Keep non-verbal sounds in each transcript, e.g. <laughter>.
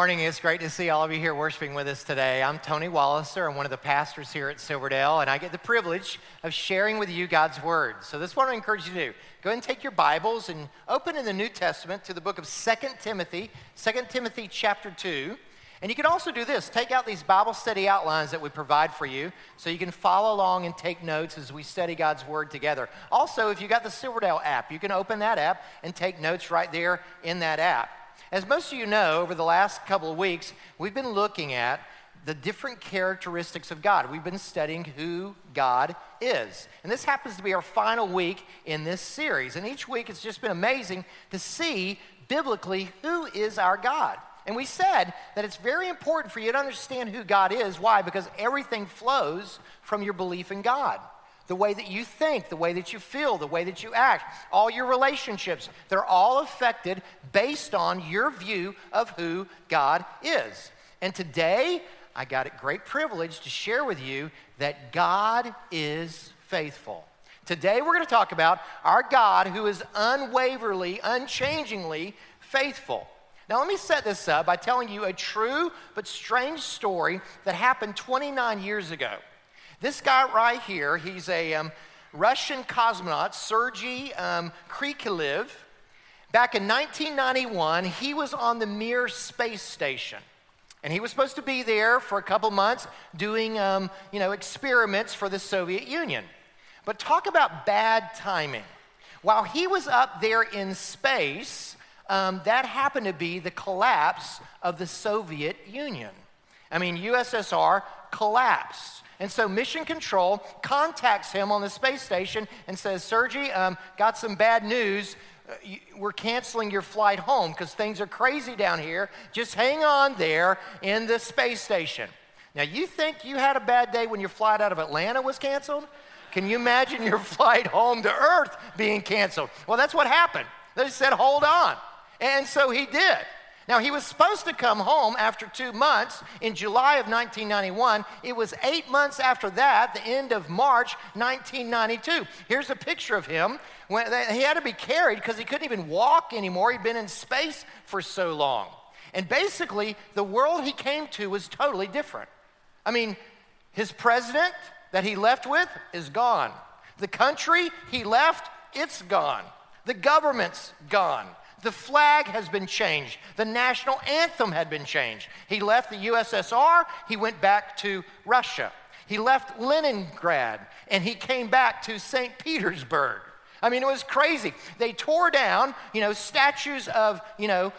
Morning. It's great to see all of you here worshiping with us today. I'm Tony Walliser. I'm one of the pastors here at Silverdale, and I get the privilege of sharing with you God's Word. So, this is what I encourage you to do. Go ahead and take your Bibles and open in the New Testament to the book of 2 Timothy, 2 Timothy chapter 2. And you can also do this take out these Bible study outlines that we provide for you so you can follow along and take notes as we study God's Word together. Also, if you got the Silverdale app, you can open that app and take notes right there in that app. As most of you know, over the last couple of weeks, we've been looking at the different characteristics of God. We've been studying who God is. And this happens to be our final week in this series. And each week it's just been amazing to see biblically who is our God. And we said that it's very important for you to understand who God is. Why? Because everything flows from your belief in God the way that you think, the way that you feel, the way that you act, all your relationships, they're all affected based on your view of who God is. And today, I got a great privilege to share with you that God is faithful. Today, we're going to talk about our God who is unwaveringly, unchangingly faithful. Now, let me set this up by telling you a true but strange story that happened 29 years ago. This guy right here, he's a um, Russian cosmonaut, Sergei um, Krikalev. Back in 1991, he was on the Mir space station. And he was supposed to be there for a couple months doing, um, you know, experiments for the Soviet Union. But talk about bad timing. While he was up there in space, um, that happened to be the collapse of the Soviet Union. I mean, USSR collapsed. And so Mission Control contacts him on the space station and says, Sergey, um, got some bad news. Uh, we're canceling your flight home because things are crazy down here. Just hang on there in the space station. Now, you think you had a bad day when your flight out of Atlanta was canceled? Can you imagine your <laughs> flight home to Earth being canceled? Well, that's what happened. They said, hold on. And so he did. Now, he was supposed to come home after two months in July of 1991. It was eight months after that, the end of March 1992. Here's a picture of him. When he had to be carried because he couldn't even walk anymore. He'd been in space for so long. And basically, the world he came to was totally different. I mean, his president that he left with is gone. The country he left, it's gone. The government's gone. The flag has been changed. The national anthem had been changed. He left the USSR, he went back to Russia. He left Leningrad and he came back to St. Petersburg. I mean, it was crazy. They tore down, you know, statues of, you know,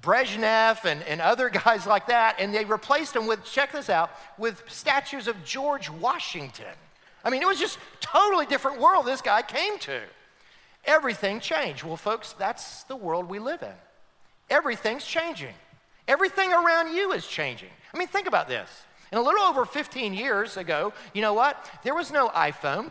Brezhnev and, and other <laughs> guys like that, and they replaced them with, check this out, with statues of George Washington. I mean, it was just totally different world this guy came to. Everything changed. Well, folks, that's the world we live in. Everything's changing. Everything around you is changing. I mean, think about this. In a little over 15 years ago, you know what? There was no iPhone,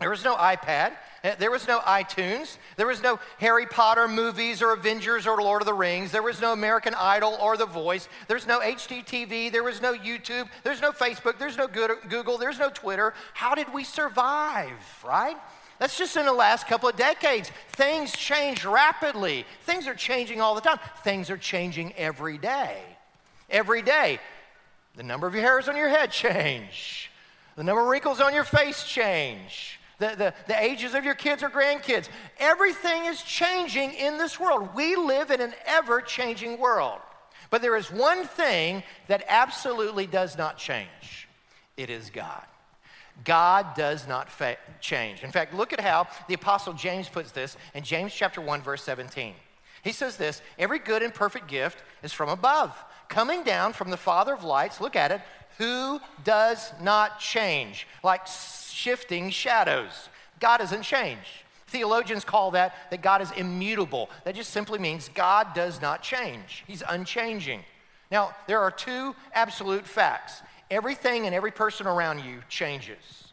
there was no iPad, eh, there was no iTunes, there was no Harry Potter movies or Avengers or Lord of the Rings, there was no American Idol or The Voice, there's no HDTV, there was no YouTube, there's no Facebook, there's no Google, there's no Twitter. How did we survive, right? That's just in the last couple of decades. Things change rapidly. Things are changing all the time. Things are changing every day. Every day. The number of your hairs on your head change. The number of wrinkles on your face change. The, the, the ages of your kids or grandkids. Everything is changing in this world. We live in an ever changing world. But there is one thing that absolutely does not change it is God. God does not fa- change. In fact, look at how the apostle James puts this in James chapter 1 verse 17. He says this every good and perfect gift is from above, coming down from the Father of lights. Look at it, who does not change, like shifting shadows. God doesn't change. Theologians call that that God is immutable. That just simply means God does not change. He's unchanging. Now, there are two absolute facts. Everything and every person around you changes.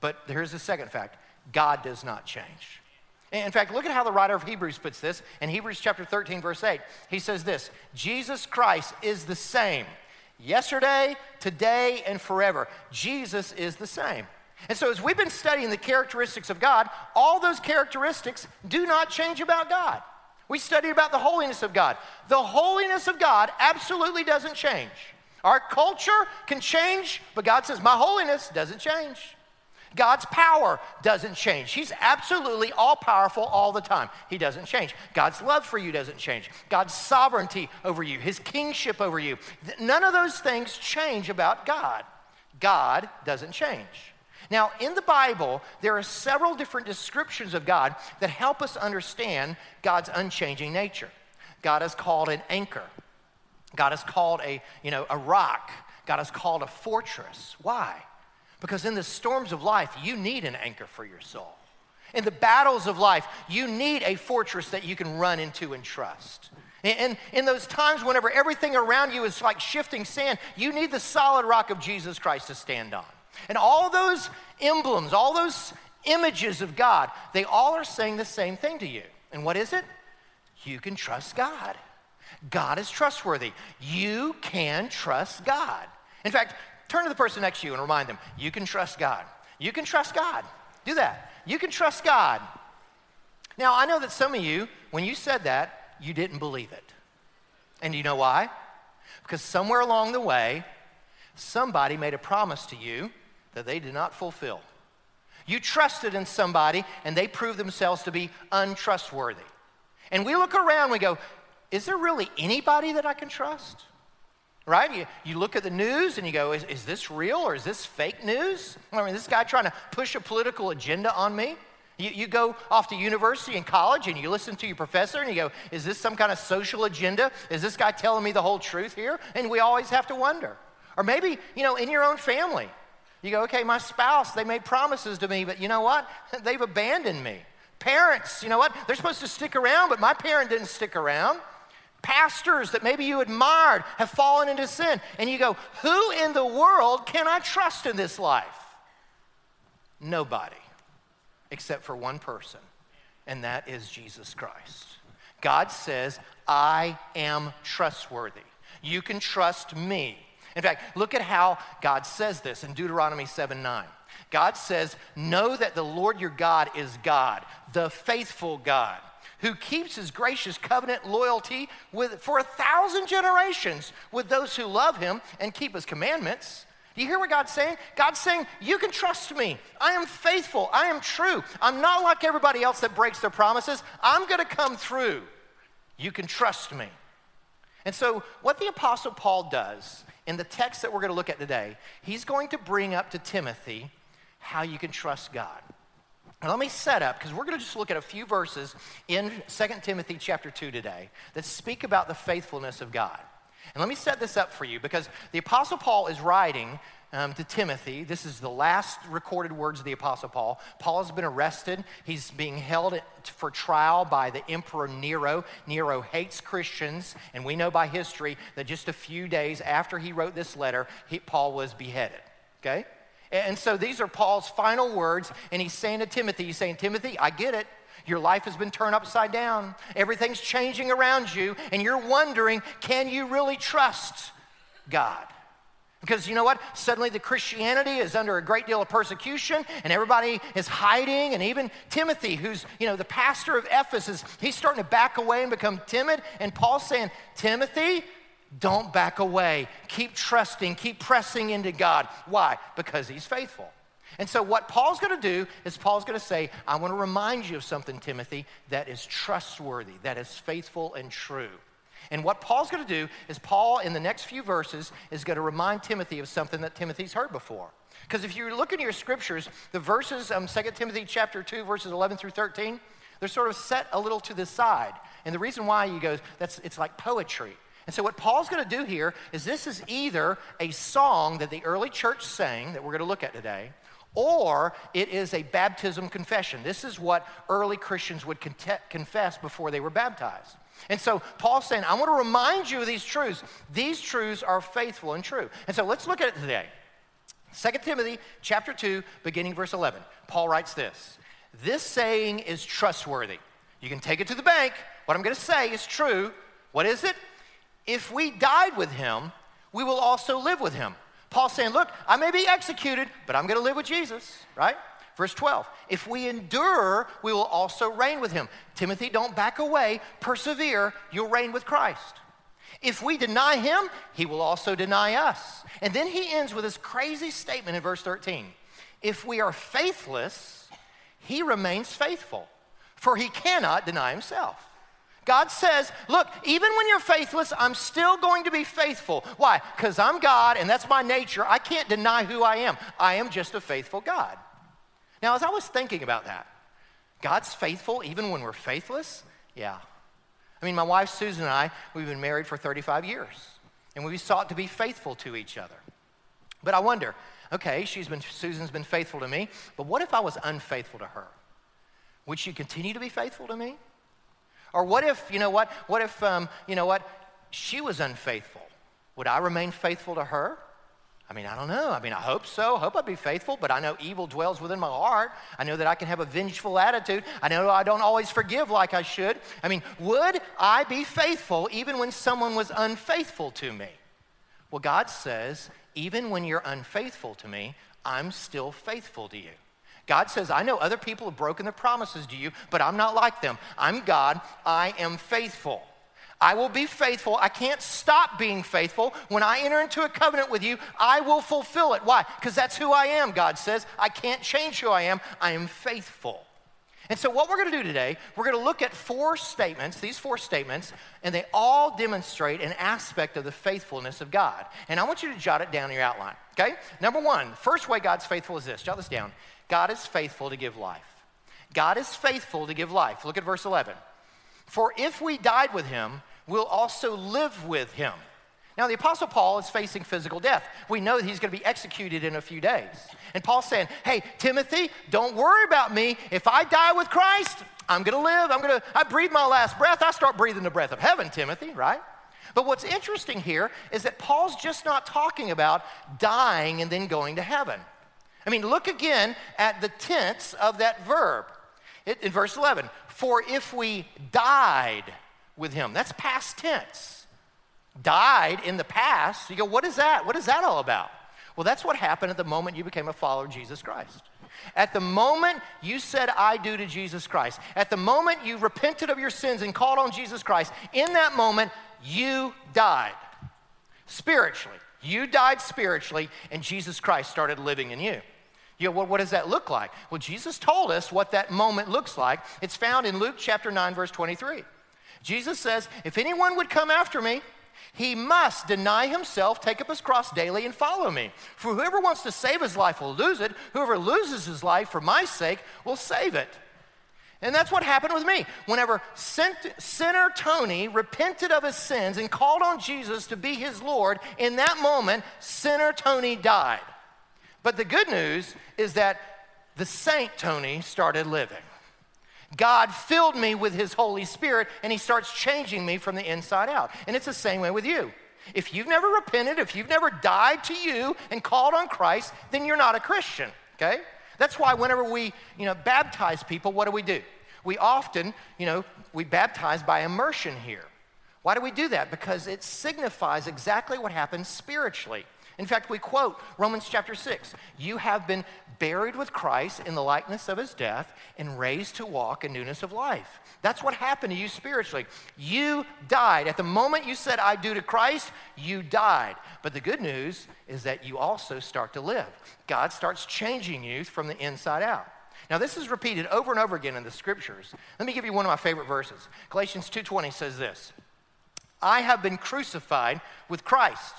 But here's the second fact. God does not change. In fact, look at how the writer of Hebrews puts this. In Hebrews chapter 13, verse 8, he says this Jesus Christ is the same yesterday, today, and forever. Jesus is the same. And so, as we've been studying the characteristics of God, all those characteristics do not change about God. We studied about the holiness of God. The holiness of God absolutely doesn't change. Our culture can change, but God says, My holiness doesn't change. God's power doesn't change. He's absolutely all powerful all the time. He doesn't change. God's love for you doesn't change. God's sovereignty over you, His kingship over you, none of those things change about God. God doesn't change. Now, in the Bible, there are several different descriptions of God that help us understand God's unchanging nature. God is called an anchor. God is called a, you know, a rock. God is called a fortress. Why? Because in the storms of life, you need an anchor for your soul. In the battles of life, you need a fortress that you can run into and trust. And in those times, whenever everything around you is like shifting sand, you need the solid rock of Jesus Christ to stand on. And all those emblems, all those images of God, they all are saying the same thing to you. And what is it? You can trust God. God is trustworthy. You can trust God. In fact, turn to the person next to you and remind them, you can trust God. You can trust God. Do that. You can trust God. Now, I know that some of you, when you said that, you didn't believe it. And you know why? Because somewhere along the way, somebody made a promise to you that they did not fulfill. You trusted in somebody and they proved themselves to be untrustworthy. And we look around, we go, is there really anybody that I can trust? Right? You, you look at the news and you go, is, is this real or is this fake news? I mean, this guy trying to push a political agenda on me? You, you go off to university and college and you listen to your professor and you go, is this some kind of social agenda? Is this guy telling me the whole truth here? And we always have to wonder. Or maybe, you know, in your own family, you go, okay, my spouse, they made promises to me, but you know what? <laughs> They've abandoned me. Parents, you know what? They're supposed to stick around, but my parent didn't stick around. Pastors that maybe you admired have fallen into sin. And you go, who in the world can I trust in this life? Nobody, except for one person, and that is Jesus Christ. God says, I am trustworthy. You can trust me. In fact, look at how God says this in Deuteronomy 7 9. God says, Know that the Lord your God is God, the faithful God, who keeps his gracious covenant loyalty with, for a thousand generations with those who love him and keep his commandments. Do you hear what God's saying? God's saying, You can trust me. I am faithful. I am true. I'm not like everybody else that breaks their promises. I'm going to come through. You can trust me. And so, what the Apostle Paul does in the text that we're going to look at today, he's going to bring up to Timothy how you can trust God. Let me set up, because we're going to just look at a few verses in 2 Timothy chapter 2 today that speak about the faithfulness of God. And let me set this up for you, because the Apostle Paul is writing um, to Timothy. This is the last recorded words of the Apostle Paul. Paul has been arrested. He's being held for trial by the Emperor Nero. Nero hates Christians, and we know by history that just a few days after he wrote this letter, he, Paul was beheaded. Okay? And so these are Paul's final words, and he's saying to Timothy, he's saying, Timothy, I get it. Your life has been turned upside down. Everything's changing around you, and you're wondering, can you really trust God? Because you know what? Suddenly the Christianity is under a great deal of persecution and everybody is hiding. And even Timothy, who's, you know, the pastor of Ephesus, he's starting to back away and become timid. And Paul's saying, Timothy, don't back away. Keep trusting, keep pressing into God. Why? Because he's faithful. And so, what Paul's going to do is, Paul's going to say, I want to remind you of something, Timothy, that is trustworthy, that is faithful and true. And what Paul's going to do is, Paul, in the next few verses, is going to remind Timothy of something that Timothy's heard before. Because if you look in your scriptures, the verses, um, 2 Timothy chapter 2, verses 11 through 13, They're sort of set a little to the side. And the reason why you go, that's it's like poetry. And so what Paul's going to do here is this is either a song that the early church sang that we're going to look at today, or it is a baptism confession. This is what early Christians would confess before they were baptized. And so Paul's saying, I want to remind you of these truths. These truths are faithful and true. And so let's look at it today. 2 Timothy chapter 2, beginning verse 11. Paul writes this This saying is trustworthy. You can take it to the bank. What I'm going to say is true. What is it? If we died with him, we will also live with him. Paul's saying, Look, I may be executed, but I'm going to live with Jesus, right? Verse 12, if we endure, we will also reign with him. Timothy, don't back away, persevere, you'll reign with Christ. If we deny him, he will also deny us. And then he ends with this crazy statement in verse 13 If we are faithless, he remains faithful, for he cannot deny himself. God says, Look, even when you're faithless, I'm still going to be faithful. Why? Because I'm God and that's my nature. I can't deny who I am. I am just a faithful God. Now, as I was thinking about that, God's faithful even when we're faithless? Yeah. I mean, my wife Susan and I, we've been married for 35 years, and we've sought to be faithful to each other. But I wonder, okay, she's been, Susan's been faithful to me, but what if I was unfaithful to her? Would she continue to be faithful to me? Or what if, you know what, what if, um, you know what, she was unfaithful? Would I remain faithful to her? I mean, I don't know. I mean, I hope so. I hope I'd be faithful, but I know evil dwells within my heart. I know that I can have a vengeful attitude. I know I don't always forgive like I should. I mean, would I be faithful even when someone was unfaithful to me? Well, God says, even when you're unfaithful to me, I'm still faithful to you. God says, I know other people have broken their promises to you, but I'm not like them. I'm God. I am faithful. I will be faithful. I can't stop being faithful. When I enter into a covenant with you, I will fulfill it. Why? Because that's who I am, God says. I can't change who I am. I am faithful. And so, what we're going to do today, we're going to look at four statements, these four statements, and they all demonstrate an aspect of the faithfulness of God. And I want you to jot it down in your outline, okay? Number one, first way God's faithful is this jot this down God is faithful to give life. God is faithful to give life. Look at verse 11. For if we died with him, we'll also live with him. Now, the Apostle Paul is facing physical death. We know that he's going to be executed in a few days. And Paul's saying, Hey, Timothy, don't worry about me. If I die with Christ, I'm going to live. I'm going to, I breathe my last breath. I start breathing the breath of heaven, Timothy, right? But what's interesting here is that Paul's just not talking about dying and then going to heaven. I mean, look again at the tense of that verb it, in verse 11. For if we died, with him. That's past tense. Died in the past. You go, what is that? What is that all about? Well, that's what happened at the moment you became a follower of Jesus Christ. At the moment you said, I do to Jesus Christ, at the moment you repented of your sins and called on Jesus Christ, in that moment, you died spiritually. You died spiritually, and Jesus Christ started living in you. You know, well, what does that look like? Well, Jesus told us what that moment looks like. It's found in Luke chapter 9, verse 23. Jesus says, If anyone would come after me, he must deny himself, take up his cross daily, and follow me. For whoever wants to save his life will lose it. Whoever loses his life for my sake will save it. And that's what happened with me. Whenever sinner Tony repented of his sins and called on Jesus to be his Lord, in that moment, sinner Tony died. But the good news is that the saint Tony started living. God filled me with His Holy Spirit and He starts changing me from the inside out. And it's the same way with you. If you've never repented, if you've never died to you and called on Christ, then you're not a Christian, okay? That's why whenever we, you know, baptize people, what do we do? We often, you know, we baptize by immersion here. Why do we do that? Because it signifies exactly what happens spiritually. In fact, we quote Romans chapter 6 You have been buried with Christ in the likeness of his death and raised to walk in newness of life. That's what happened to you spiritually. You died. At the moment you said, I do to Christ, you died. But the good news is that you also start to live. God starts changing you from the inside out. Now this is repeated over and over again in the scriptures. Let me give you one of my favorite verses. Galatians 2:20 says this. I have been crucified with Christ.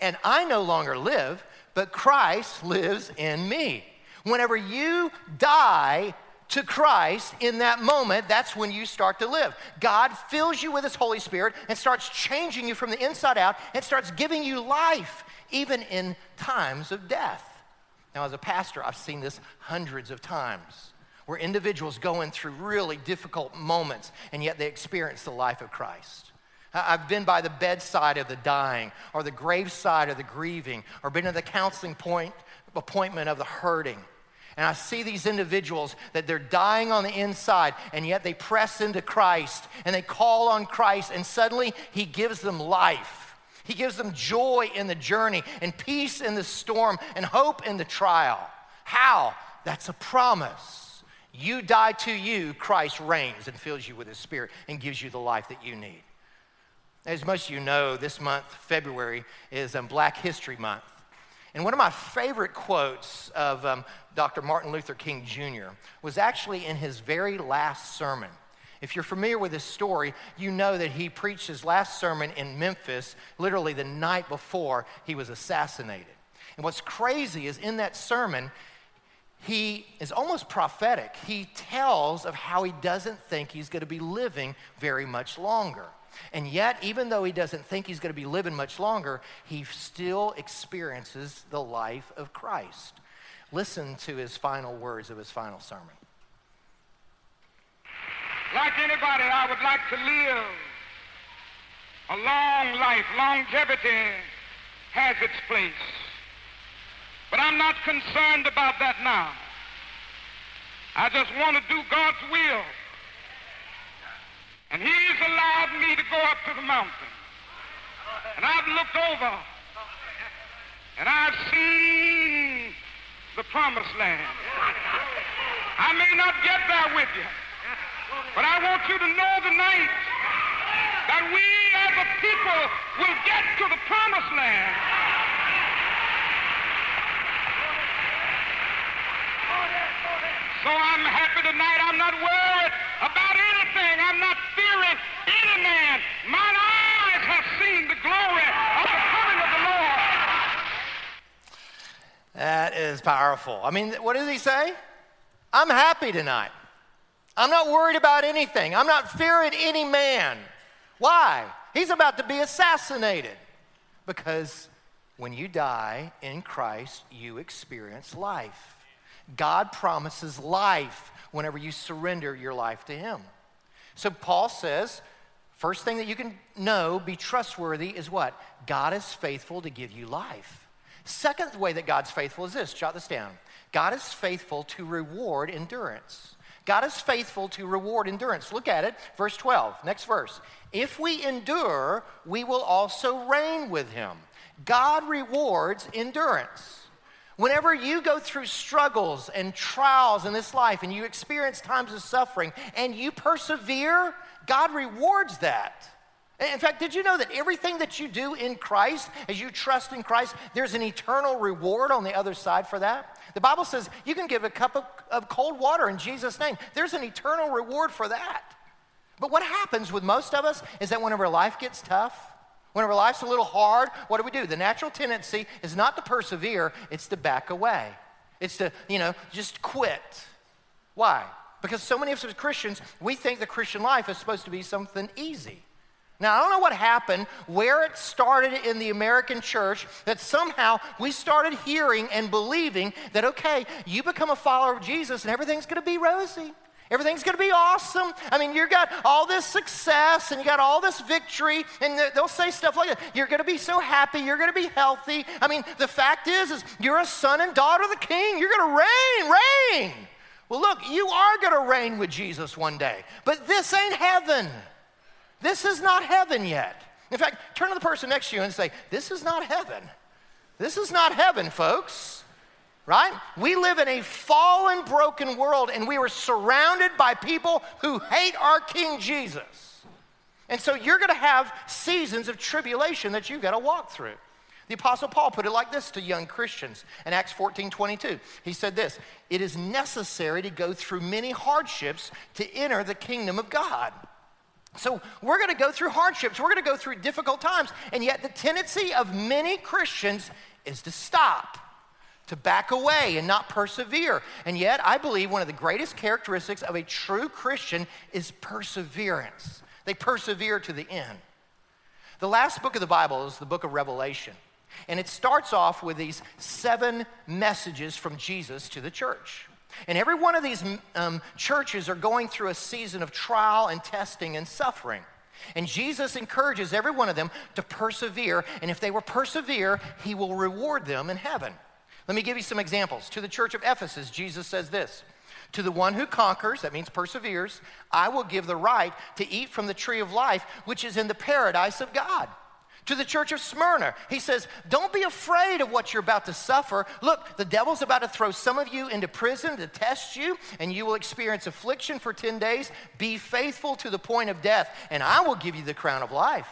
And I no longer live, but Christ lives in me. Whenever you die to Christ in that moment, that's when you start to live. God fills you with His Holy Spirit and starts changing you from the inside out and starts giving you life, even in times of death. Now, as a pastor, I've seen this hundreds of times where individuals going through really difficult moments and yet they experience the life of Christ. I've been by the bedside of the dying or the graveside of the grieving or been at the counseling point, appointment of the hurting. And I see these individuals that they're dying on the inside, and yet they press into Christ and they call on Christ, and suddenly He gives them life. He gives them joy in the journey, and peace in the storm, and hope in the trial. How? That's a promise. You die to you, Christ reigns and fills you with His Spirit and gives you the life that you need. As most of you know, this month, February, is um, Black History Month. And one of my favorite quotes of um, Dr. Martin Luther King Jr. was actually in his very last sermon. If you're familiar with his story, you know that he preached his last sermon in Memphis literally the night before he was assassinated. And what's crazy is in that sermon, he is almost prophetic. He tells of how he doesn't think he's going to be living very much longer. And yet, even though he doesn't think he's going to be living much longer, he still experiences the life of Christ. Listen to his final words of his final sermon. Like anybody, I would like to live a long life. Longevity has its place. But I'm not concerned about that now. I just want to do God's will. And he's allowed me to go up to the mountain. And I've looked over and I've seen the promised land. I may not get there with you, but I want you to know tonight that we as a people will get to the promised land. So I'm happy tonight. I'm not worried about anything. I'm not fearing any man. Mine eyes have seen the glory of the coming of the Lord. That is powerful. I mean, what does he say? I'm happy tonight. I'm not worried about anything. I'm not fearing any man. Why? He's about to be assassinated. Because when you die in Christ, you experience life. God promises life whenever you surrender your life to Him. So Paul says, first thing that you can know, be trustworthy, is what? God is faithful to give you life. Second way that God's faithful is this jot this down God is faithful to reward endurance. God is faithful to reward endurance. Look at it, verse 12, next verse. If we endure, we will also reign with him. God rewards endurance. Whenever you go through struggles and trials in this life and you experience times of suffering and you persevere, God rewards that. In fact, did you know that everything that you do in Christ, as you trust in Christ, there's an eternal reward on the other side for that? The Bible says you can give a cup of, of cold water in Jesus' name. There's an eternal reward for that. But what happens with most of us is that whenever life gets tough, Whenever life's a little hard, what do we do? The natural tendency is not to persevere, it's to back away. It's to, you know, just quit. Why? Because so many of us as Christians, we think the Christian life is supposed to be something easy. Now, I don't know what happened, where it started in the American church, that somehow we started hearing and believing that, okay, you become a follower of Jesus and everything's gonna be rosy. Everything's to be awesome. I mean, you got all this success and you got all this victory, and they'll say stuff like that. You're to be so happy. You're to be healthy. I mean, the fact is, is you're a son and daughter of the King. You're to reign, reign. Well, look, you are to reign with Jesus one day, but this ain't heaven. This is not heaven yet. In fact, turn to the person next to you and say, This is not heaven. This is not heaven, folks right? We live in a fallen, broken world, and we were surrounded by people who hate our King Jesus. And so you're going to have seasons of tribulation that you've got to walk through. The Apostle Paul put it like this to young Christians in Acts 14 22. He said this It is necessary to go through many hardships to enter the kingdom of God. So we're going to go through hardships, we're going to go through difficult times, and yet the tendency of many Christians is to stop to back away and not persevere. And yet, I believe one of the greatest characteristics of a true Christian is perseverance. They persevere to the end. The last book of the Bible is the book of Revelation. And it starts off with these seven messages from Jesus to the church. And every one of these um, churches are going through a season of trial and testing and suffering. And Jesus encourages every one of them to persevere. And if they will persevere, he will reward them in heaven. Let me give you some examples. To the church of Ephesus, Jesus says this To the one who conquers, that means perseveres, I will give the right to eat from the tree of life, which is in the paradise of God. To the church of Smyrna, he says, Don't be afraid of what you're about to suffer. Look, the devil's about to throw some of you into prison to test you, and you will experience affliction for 10 days. Be faithful to the point of death, and I will give you the crown of life.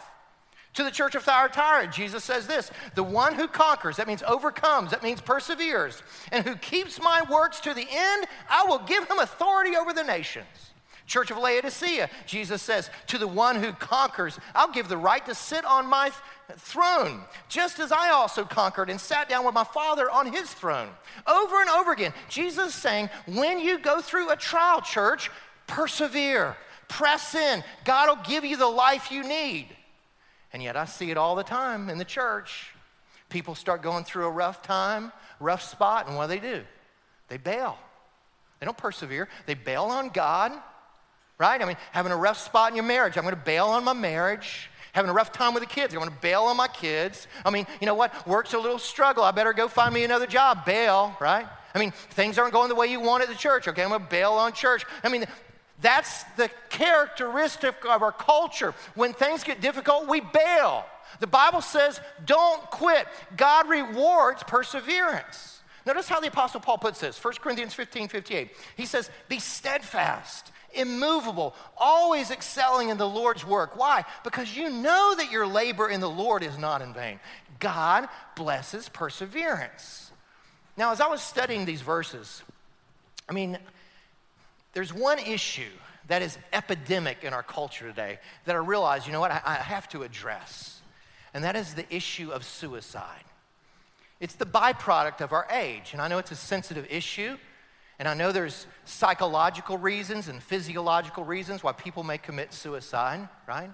To the church of Thyatira, Jesus says this The one who conquers, that means overcomes, that means perseveres, and who keeps my works to the end, I will give him authority over the nations. Church of Laodicea, Jesus says, To the one who conquers, I'll give the right to sit on my th- throne, just as I also conquered and sat down with my Father on his throne. Over and over again, Jesus is saying, When you go through a trial, church, persevere, press in. God will give you the life you need. And yet I see it all the time in the church. People start going through a rough time, rough spot, and what do they do? They bail. They don't persevere. They bail on God right? I mean, having a rough spot in your marriage, I'm going to bail on my marriage. Having a rough time with the kids, I'm going to bail on my kids. I mean, you know what? Work's a little struggle. I better go find me another job. Bail, right? I mean, things aren't going the way you want at the church. Okay, I'm going to bail on church. I mean, that's the characteristic of our culture. When things get difficult, we bail. The Bible says, don't quit. God rewards perseverance. Notice how the Apostle Paul puts this 1 Corinthians 15 58. He says, Be steadfast immovable, always excelling in the Lord's work. Why? Because you know that your labor in the Lord is not in vain. God blesses perseverance. Now, as I was studying these verses, I mean, there's one issue that is epidemic in our culture today that I realize, you know what, I, I have to address, and that is the issue of suicide. It's the byproduct of our age, and I know it's a sensitive issue. And I know there's psychological reasons and physiological reasons why people may commit suicide, right?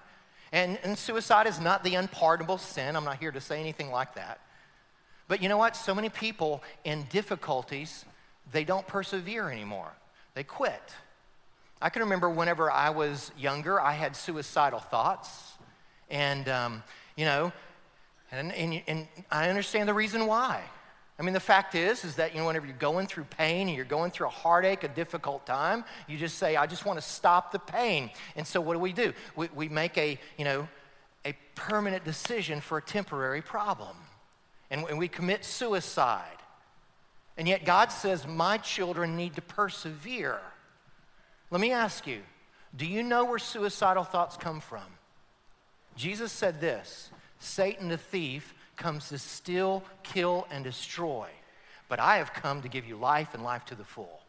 And, and suicide is not the unpardonable sin. I'm not here to say anything like that. But you know what? So many people in difficulties, they don't persevere anymore. They quit. I can remember whenever I was younger, I had suicidal thoughts. And, um, you know, and, and, and I understand the reason why. I mean, the fact is, is that, you know, whenever you're going through pain and you're going through a heartache, a difficult time, you just say, I just want to stop the pain. And so what do we do? We, we make a, you know, a permanent decision for a temporary problem. And, and we commit suicide. And yet God says, my children need to persevere. Let me ask you, do you know where suicidal thoughts come from? Jesus said this Satan the thief comes to steal, kill, and destroy. But I have come to give you life and life to the full.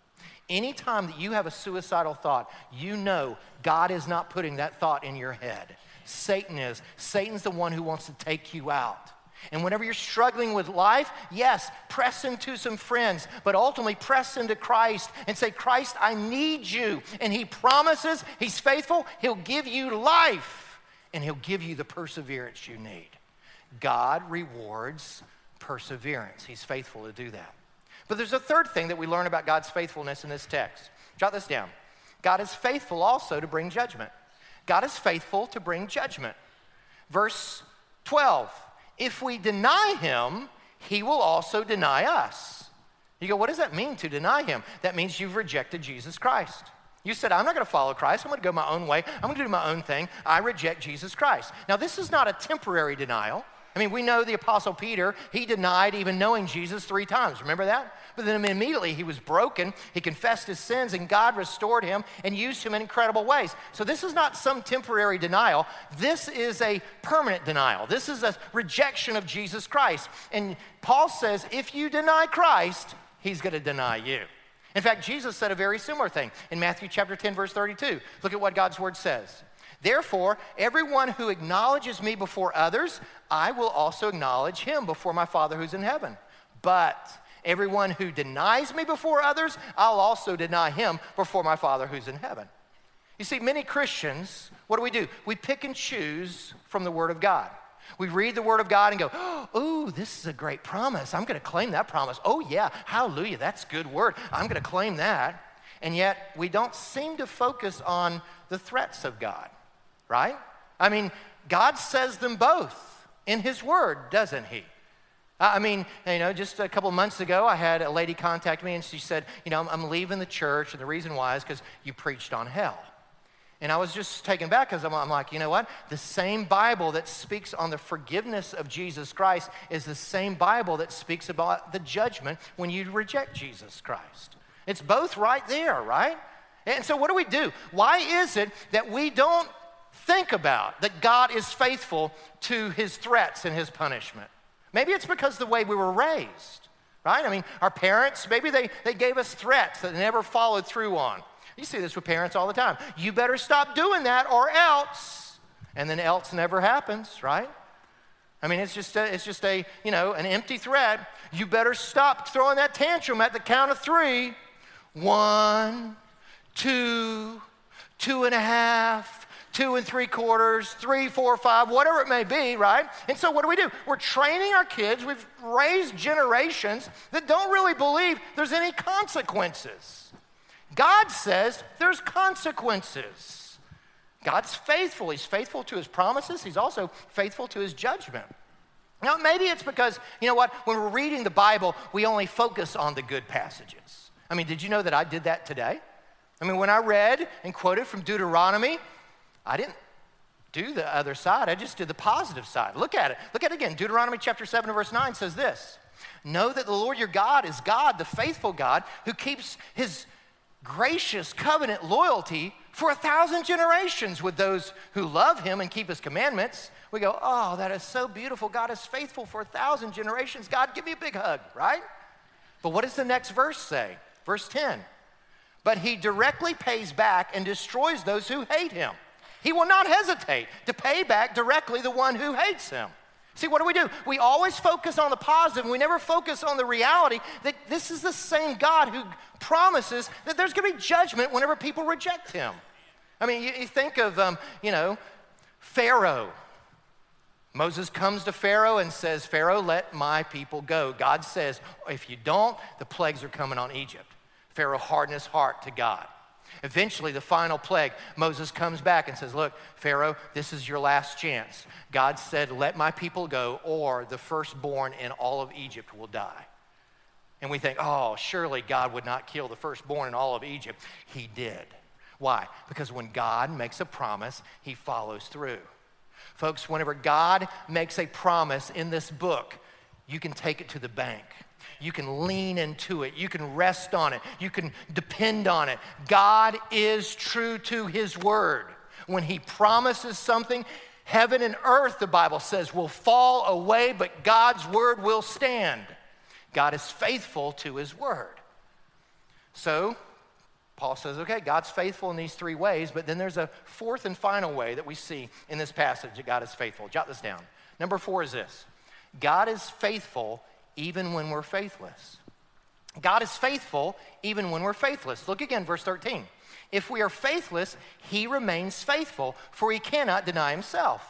Anytime that you have a suicidal thought, you know God is not putting that thought in your head. Satan is. Satan's the one who wants to take you out. And whenever you're struggling with life, yes, press into some friends, but ultimately press into Christ and say, Christ, I need you. And He promises, He's faithful, He'll give you life and He'll give you the perseverance you need. God rewards perseverance. He's faithful to do that. But there's a third thing that we learn about God's faithfulness in this text. Jot this down. God is faithful also to bring judgment. God is faithful to bring judgment. Verse 12 If we deny him, he will also deny us. You go, what does that mean to deny him? That means you've rejected Jesus Christ. You said, I'm not going to follow Christ. I'm going to go my own way. I'm going to do my own thing. I reject Jesus Christ. Now, this is not a temporary denial. I mean, we know the Apostle Peter, he denied even knowing Jesus three times. Remember that? But then immediately he was broken. He confessed his sins, and God restored him and used him in incredible ways. So this is not some temporary denial. This is a permanent denial. This is a rejection of Jesus Christ. And Paul says, if you deny Christ, he's going to deny you. In fact, Jesus said a very similar thing in Matthew chapter 10, verse 32. Look at what God's word says. Therefore, everyone who acknowledges me before others, I will also acknowledge him before my Father who's in heaven. But Everyone who denies me before others, I'll also deny him before my Father who's in heaven. You see, many Christians, what do we do? We pick and choose from the Word of God. We read the Word of God and go, <gasps> oh, this is a great promise. I'm going to claim that promise. Oh, yeah, hallelujah, that's good word. I'm going to claim that. And yet, we don't seem to focus on the threats of God, right? I mean, God says them both in His Word, doesn't He? I mean, you know, just a couple months ago, I had a lady contact me and she said, You know, I'm, leaving the church, and the reason why is because you preached on hell. And I was just taken back because I'm, I'm, like, you know what? The same Bible that speaks on the forgiveness of Jesus Christ is the same Bible that speaks about the judgment when you reject Jesus Christ. It's both right there, right? And so, what do we do? Why is it that we don't think about that God is faithful to his threats and his punishment? Maybe it's because the way we were raised, right? I mean, our parents, maybe they, they gave us threats that they never followed through on. You see this with parents all the time. You better stop doing that or else. And then else never happens, right? I mean, it's just a, it's just a, you know, an empty threat. You better stop throwing that tantrum at the count of three. One, two, two and a half, two and three quarters, three, four, five, whatever it may be, right? And so what do we do? We're training our kids. We've raised generations that don't really believe there's any consequences. God says there's consequences. God's faithful. He's faithful to his promises, he's also faithful to his judgment. Now, maybe it's because, you know what, when we're reading the Bible, we only focus on the good passages. I mean, did you know that I did that today? I mean, when I read and quoted from Deuteronomy, I didn't do the other side, I just did the positive side. Look at it. Look at it again. Deuteronomy chapter 7 verse 9 says this Know that the Lord your God is God, the faithful God, who keeps his gracious covenant loyalty for a thousand generations with those who love him and keep his commandments. We go, oh, that is so beautiful. God is faithful for a thousand generations. God, give me a big hug, right? But what does the next verse say? Verse 10. But he directly pays back and destroys those who hate him. He will not hesitate to pay back directly the one who hates him. See, what do we do? We always focus on the positive, we never focus on the reality that this is the same God who promises that there's going to be judgment whenever people reject him. I mean, you, you think of, um, you know, Pharaoh. Moses comes to Pharaoh and says, Pharaoh, let my people go. God says, if you don't, the plagues are coming on Egypt. Pharaoh hardened his heart to God. Eventually, the final plague, Moses comes back and says, Look, Pharaoh, this is your last chance. God said, Let my people go, or the firstborn in all of Egypt will die. And we think, Oh, surely God would not kill the firstborn in all of Egypt. He did. Why? Because when God makes a promise, he follows through. Folks, whenever God makes a promise in this book, you can take it to the bank. You can lean into it. You can rest on it. You can depend on it. God is true to his word. When he promises something, heaven and earth, the Bible says, will fall away, but God's word will stand. God is faithful to his word. So, Paul says, okay, God's faithful in these three ways, but then there's a fourth and final way that we see in this passage that God is faithful. Jot this down. Number four is this God is faithful even when we're faithless. God is faithful even when we're faithless. Look again, verse 13. If we are faithless, he remains faithful, for he cannot deny himself.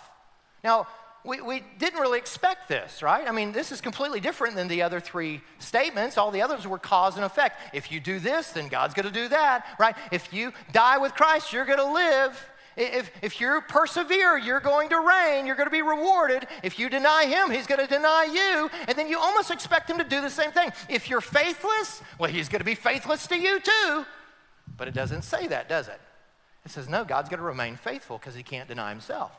Now, we, we didn't really expect this, right? I mean, this is completely different than the other three statements. All the others were cause and effect. If you do this, then God's going to do that, right? If you die with Christ, you're going to live. If, if you persevere, you're going to reign, you're going to be rewarded. If you deny him, he's going to deny you. And then you almost expect him to do the same thing. If you're faithless, well, he's going to be faithless to you too. But it doesn't say that, does it? It says, no, God's going to remain faithful because he can't deny himself.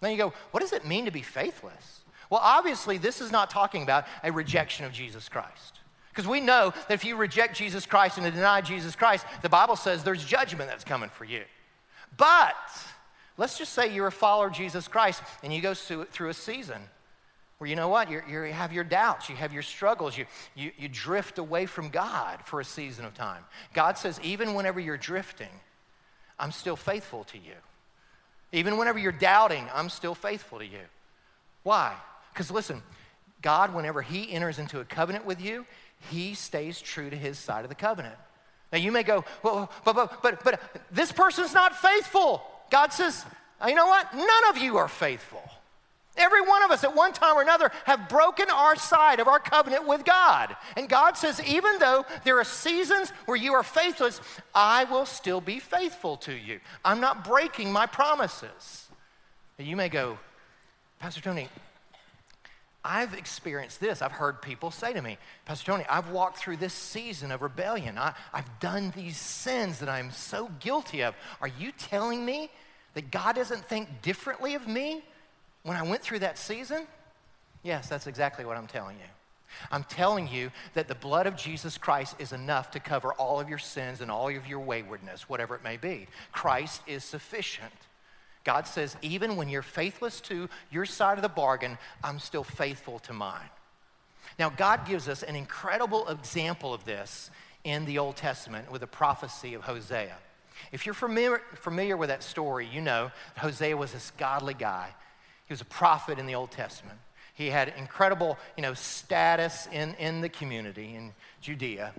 Then you go, what does it mean to be faithless? Well, obviously, this is not talking about a rejection of Jesus Christ. Because we know that if you reject Jesus Christ and deny Jesus Christ, the Bible says there's judgment that's coming for you. But let's just say you're a follower of Jesus Christ and you go through a season where you know what? You're, you have your doubts, you have your struggles, you, you, you drift away from God for a season of time. God says, even whenever you're drifting, I'm still faithful to you. Even whenever you're doubting, I'm still faithful to you. Why? Because listen, God, whenever He enters into a covenant with you, He stays true to His side of the covenant. Now you may go, well, but, but, but, but this person's not faithful. God says, uh, you know what? None of you are faithful. Every one of us at one time or another have broken our side of our covenant with God. And God says, even though there are seasons where you are faithless, I will still be faithful to you. I'm not breaking my promises. And you may go, Pastor Tony, I've experienced this. I've heard people say to me, Pastor Tony, I've walked through this season of rebellion. I, have done these sins that I'm so guilty of. Are you telling me that God doesn't think differently of me when I went through that season? Yes, that's exactly what I'm telling you. I'm telling you that the blood of Jesus Christ is enough to cover all of your sins and all of your waywardness, whatever it may be. Christ is sufficient. God says, even when you're faithless to your side of the bargain, I'm still faithful to mine. Now, God gives us an incredible example of this in the Old Testament with the prophecy of Hosea. If you're familiar, familiar with that story, you know Hosea was this godly guy. He was a prophet in the Old Testament. He had incredible, you know, status in, in the community in Judea.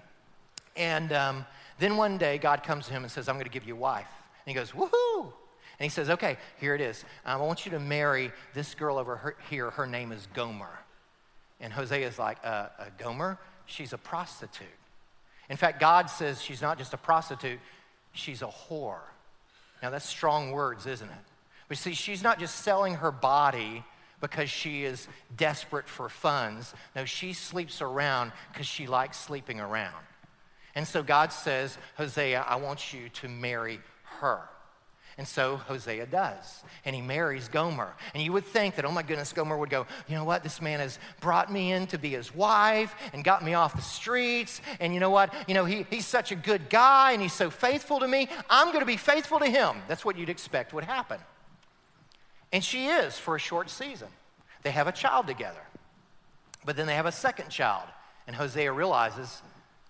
And um, then one day, God comes to him and says, I'm going to give you a wife. And he goes, woohoo! And he says, okay, here it is. Um, I want you to marry this girl over her, here. Her name is Gomer. And Hosea is like, uh, uh, Gomer? She's a prostitute. In fact, God says she's not just a prostitute, she's a whore. Now, that's strong words, isn't it? But see, she's not just selling her body because she is desperate for funds. No, she sleeps around because she likes sleeping around. And so God says, Hosea, I want you to marry her. And so Hosea does. And he marries Gomer. And you would think that, oh my goodness, Gomer would go, you know what? This man has brought me in to be his wife and got me off the streets. And you know what? You know, he, he's such a good guy and he's so faithful to me. I'm going to be faithful to him. That's what you'd expect would happen. And she is for a short season. They have a child together. But then they have a second child. And Hosea realizes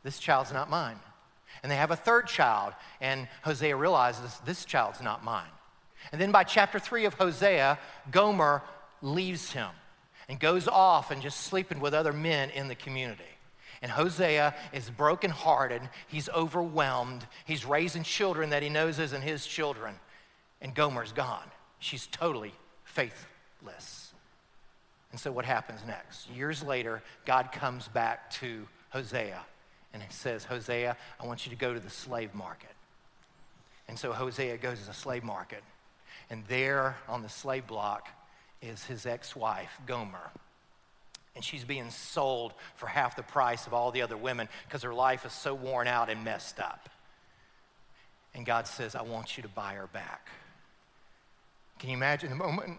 this child's not mine. And they have a third child, and Hosea realizes this child's not mine. And then by chapter three of Hosea, Gomer leaves him and goes off and just sleeping with other men in the community. And Hosea is brokenhearted. He's overwhelmed. He's raising children that he knows isn't his children. And Gomer's gone. She's totally faithless. And so what happens next? Years later, God comes back to Hosea and it says, Hosea, I want you to go to the slave market. And so Hosea goes to the slave market. And there on the slave block is his ex wife, Gomer. And she's being sold for half the price of all the other women because her life is so worn out and messed up. And God says, I want you to buy her back. Can you imagine the moment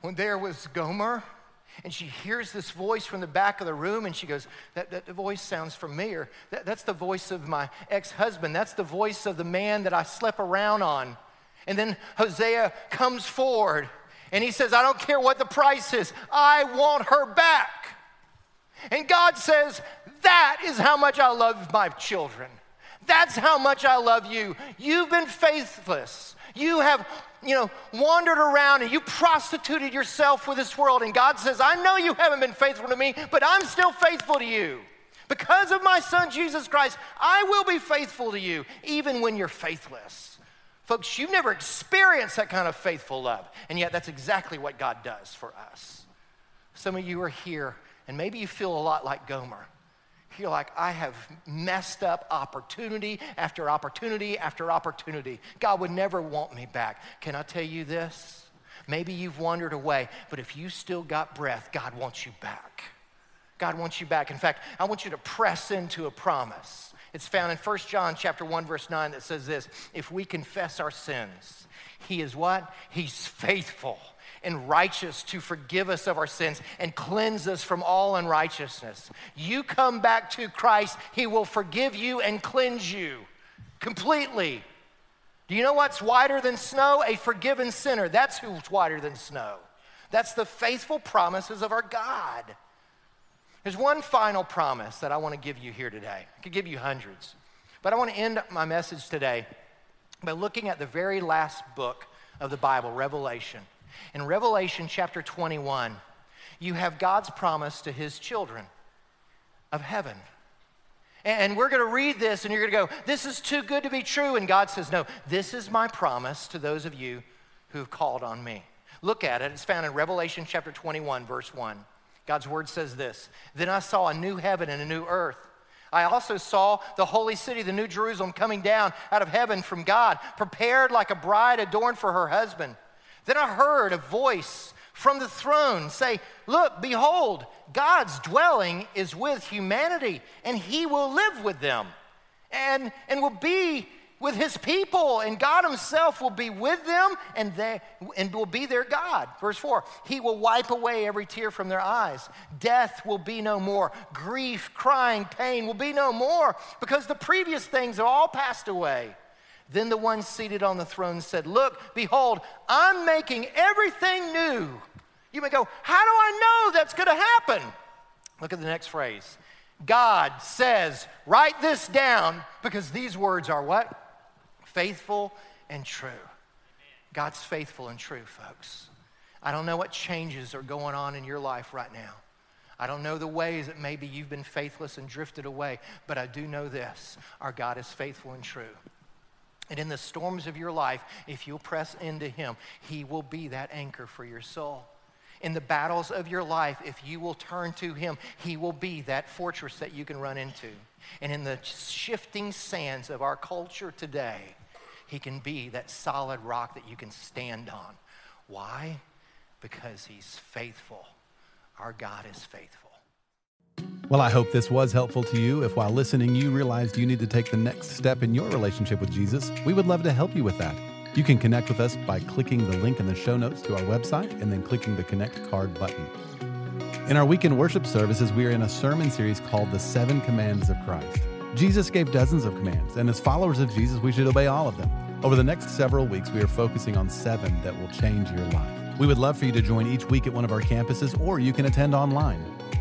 when there was Gomer? And she hears this voice from the back of the room and she goes, That, that voice sounds familiar. That, that's the voice of my ex husband. That's the voice of the man that I slept around on. And then Hosea comes forward and he says, I don't care what the price is, I want her back. And God says, That is how much I love my children. That's how much I love you. You've been faithless. You have you know, wandered around and you prostituted yourself with this world. And God says, I know you haven't been faithful to me, but I'm still faithful to you. Because of my son Jesus Christ, I will be faithful to you, even when you're faithless. Folks, you've never experienced that kind of faithful love. And yet, that's exactly what God does for us. Some of you are here, and maybe you feel a lot like Gomer feel like I have messed up opportunity after opportunity after opportunity. God would never want me back. Can I tell you this? Maybe you've wandered away, but if you still got breath, God wants you back. God wants you back. In fact, I want you to press into a promise. It's found in 1 John chapter 1 verse 9 that says this, if we confess our sins, he is what? He's faithful and righteous to forgive us of our sins and cleanse us from all unrighteousness. You come back to Christ, He will forgive you and cleanse you completely. Do you know what's whiter than snow? A forgiven sinner. That's who's whiter than snow. That's the faithful promises of our God. There's one final promise that I want to give you here today. I could give you hundreds, but I want to end my message today by looking at the very last book of the Bible, Revelation. In Revelation chapter 21, You have God's promise to his children of heaven. And we're going to read this, and you're going to go, This is too good to be true. And God says, No, this is my promise to those of you who have called on me. Look at it. It's found in Revelation chapter 21, verse 1. God's word says this Then I saw a new heaven and a new earth. I also saw the holy city, the new Jerusalem, coming down out of heaven from God, prepared like a bride adorned for her husband. Then I heard a voice from the throne say, Look, behold, God's dwelling is with humanity, and he will live with them and, and will be with his people, and God himself will be with them and, they, and will be their God. Verse 4 He will wipe away every tear from their eyes. Death will be no more. Grief, crying, pain will be no more because the previous things have all passed away. Then the one seated on the throne said, Look, behold, I'm making everything new. You may go, How do I know that's going to happen? Look at the next phrase. God says, Write this down because these words are what? Faithful and true. God's faithful and true, folks. I don't know what changes are going on in your life right now. I don't know the ways that maybe you've been faithless and drifted away, but I do know this our God is faithful and true. And in the storms of your life, if you'll press into Him, He will be that anchor for your soul. In the battles of your life, if you will turn to Him, He will be that fortress that you can run into. And in the shifting sands of our culture today, He can be that solid rock that you can stand on. Why? Because He's faithful. Our God is faithful. Well, I hope this was helpful to you. If while listening you realized you need to take the next step in your relationship with Jesus, we would love to help you with that. You can connect with us by clicking the link in the show notes to our website and then clicking the Connect card button. In our weekend worship services, we are in a sermon series called The Seven Commands of Christ. Jesus gave dozens of commands, and as followers of Jesus, we should obey all of them. Over the next several weeks, we are focusing on seven that will change your life. We would love for you to join each week at one of our campuses, or you can attend online.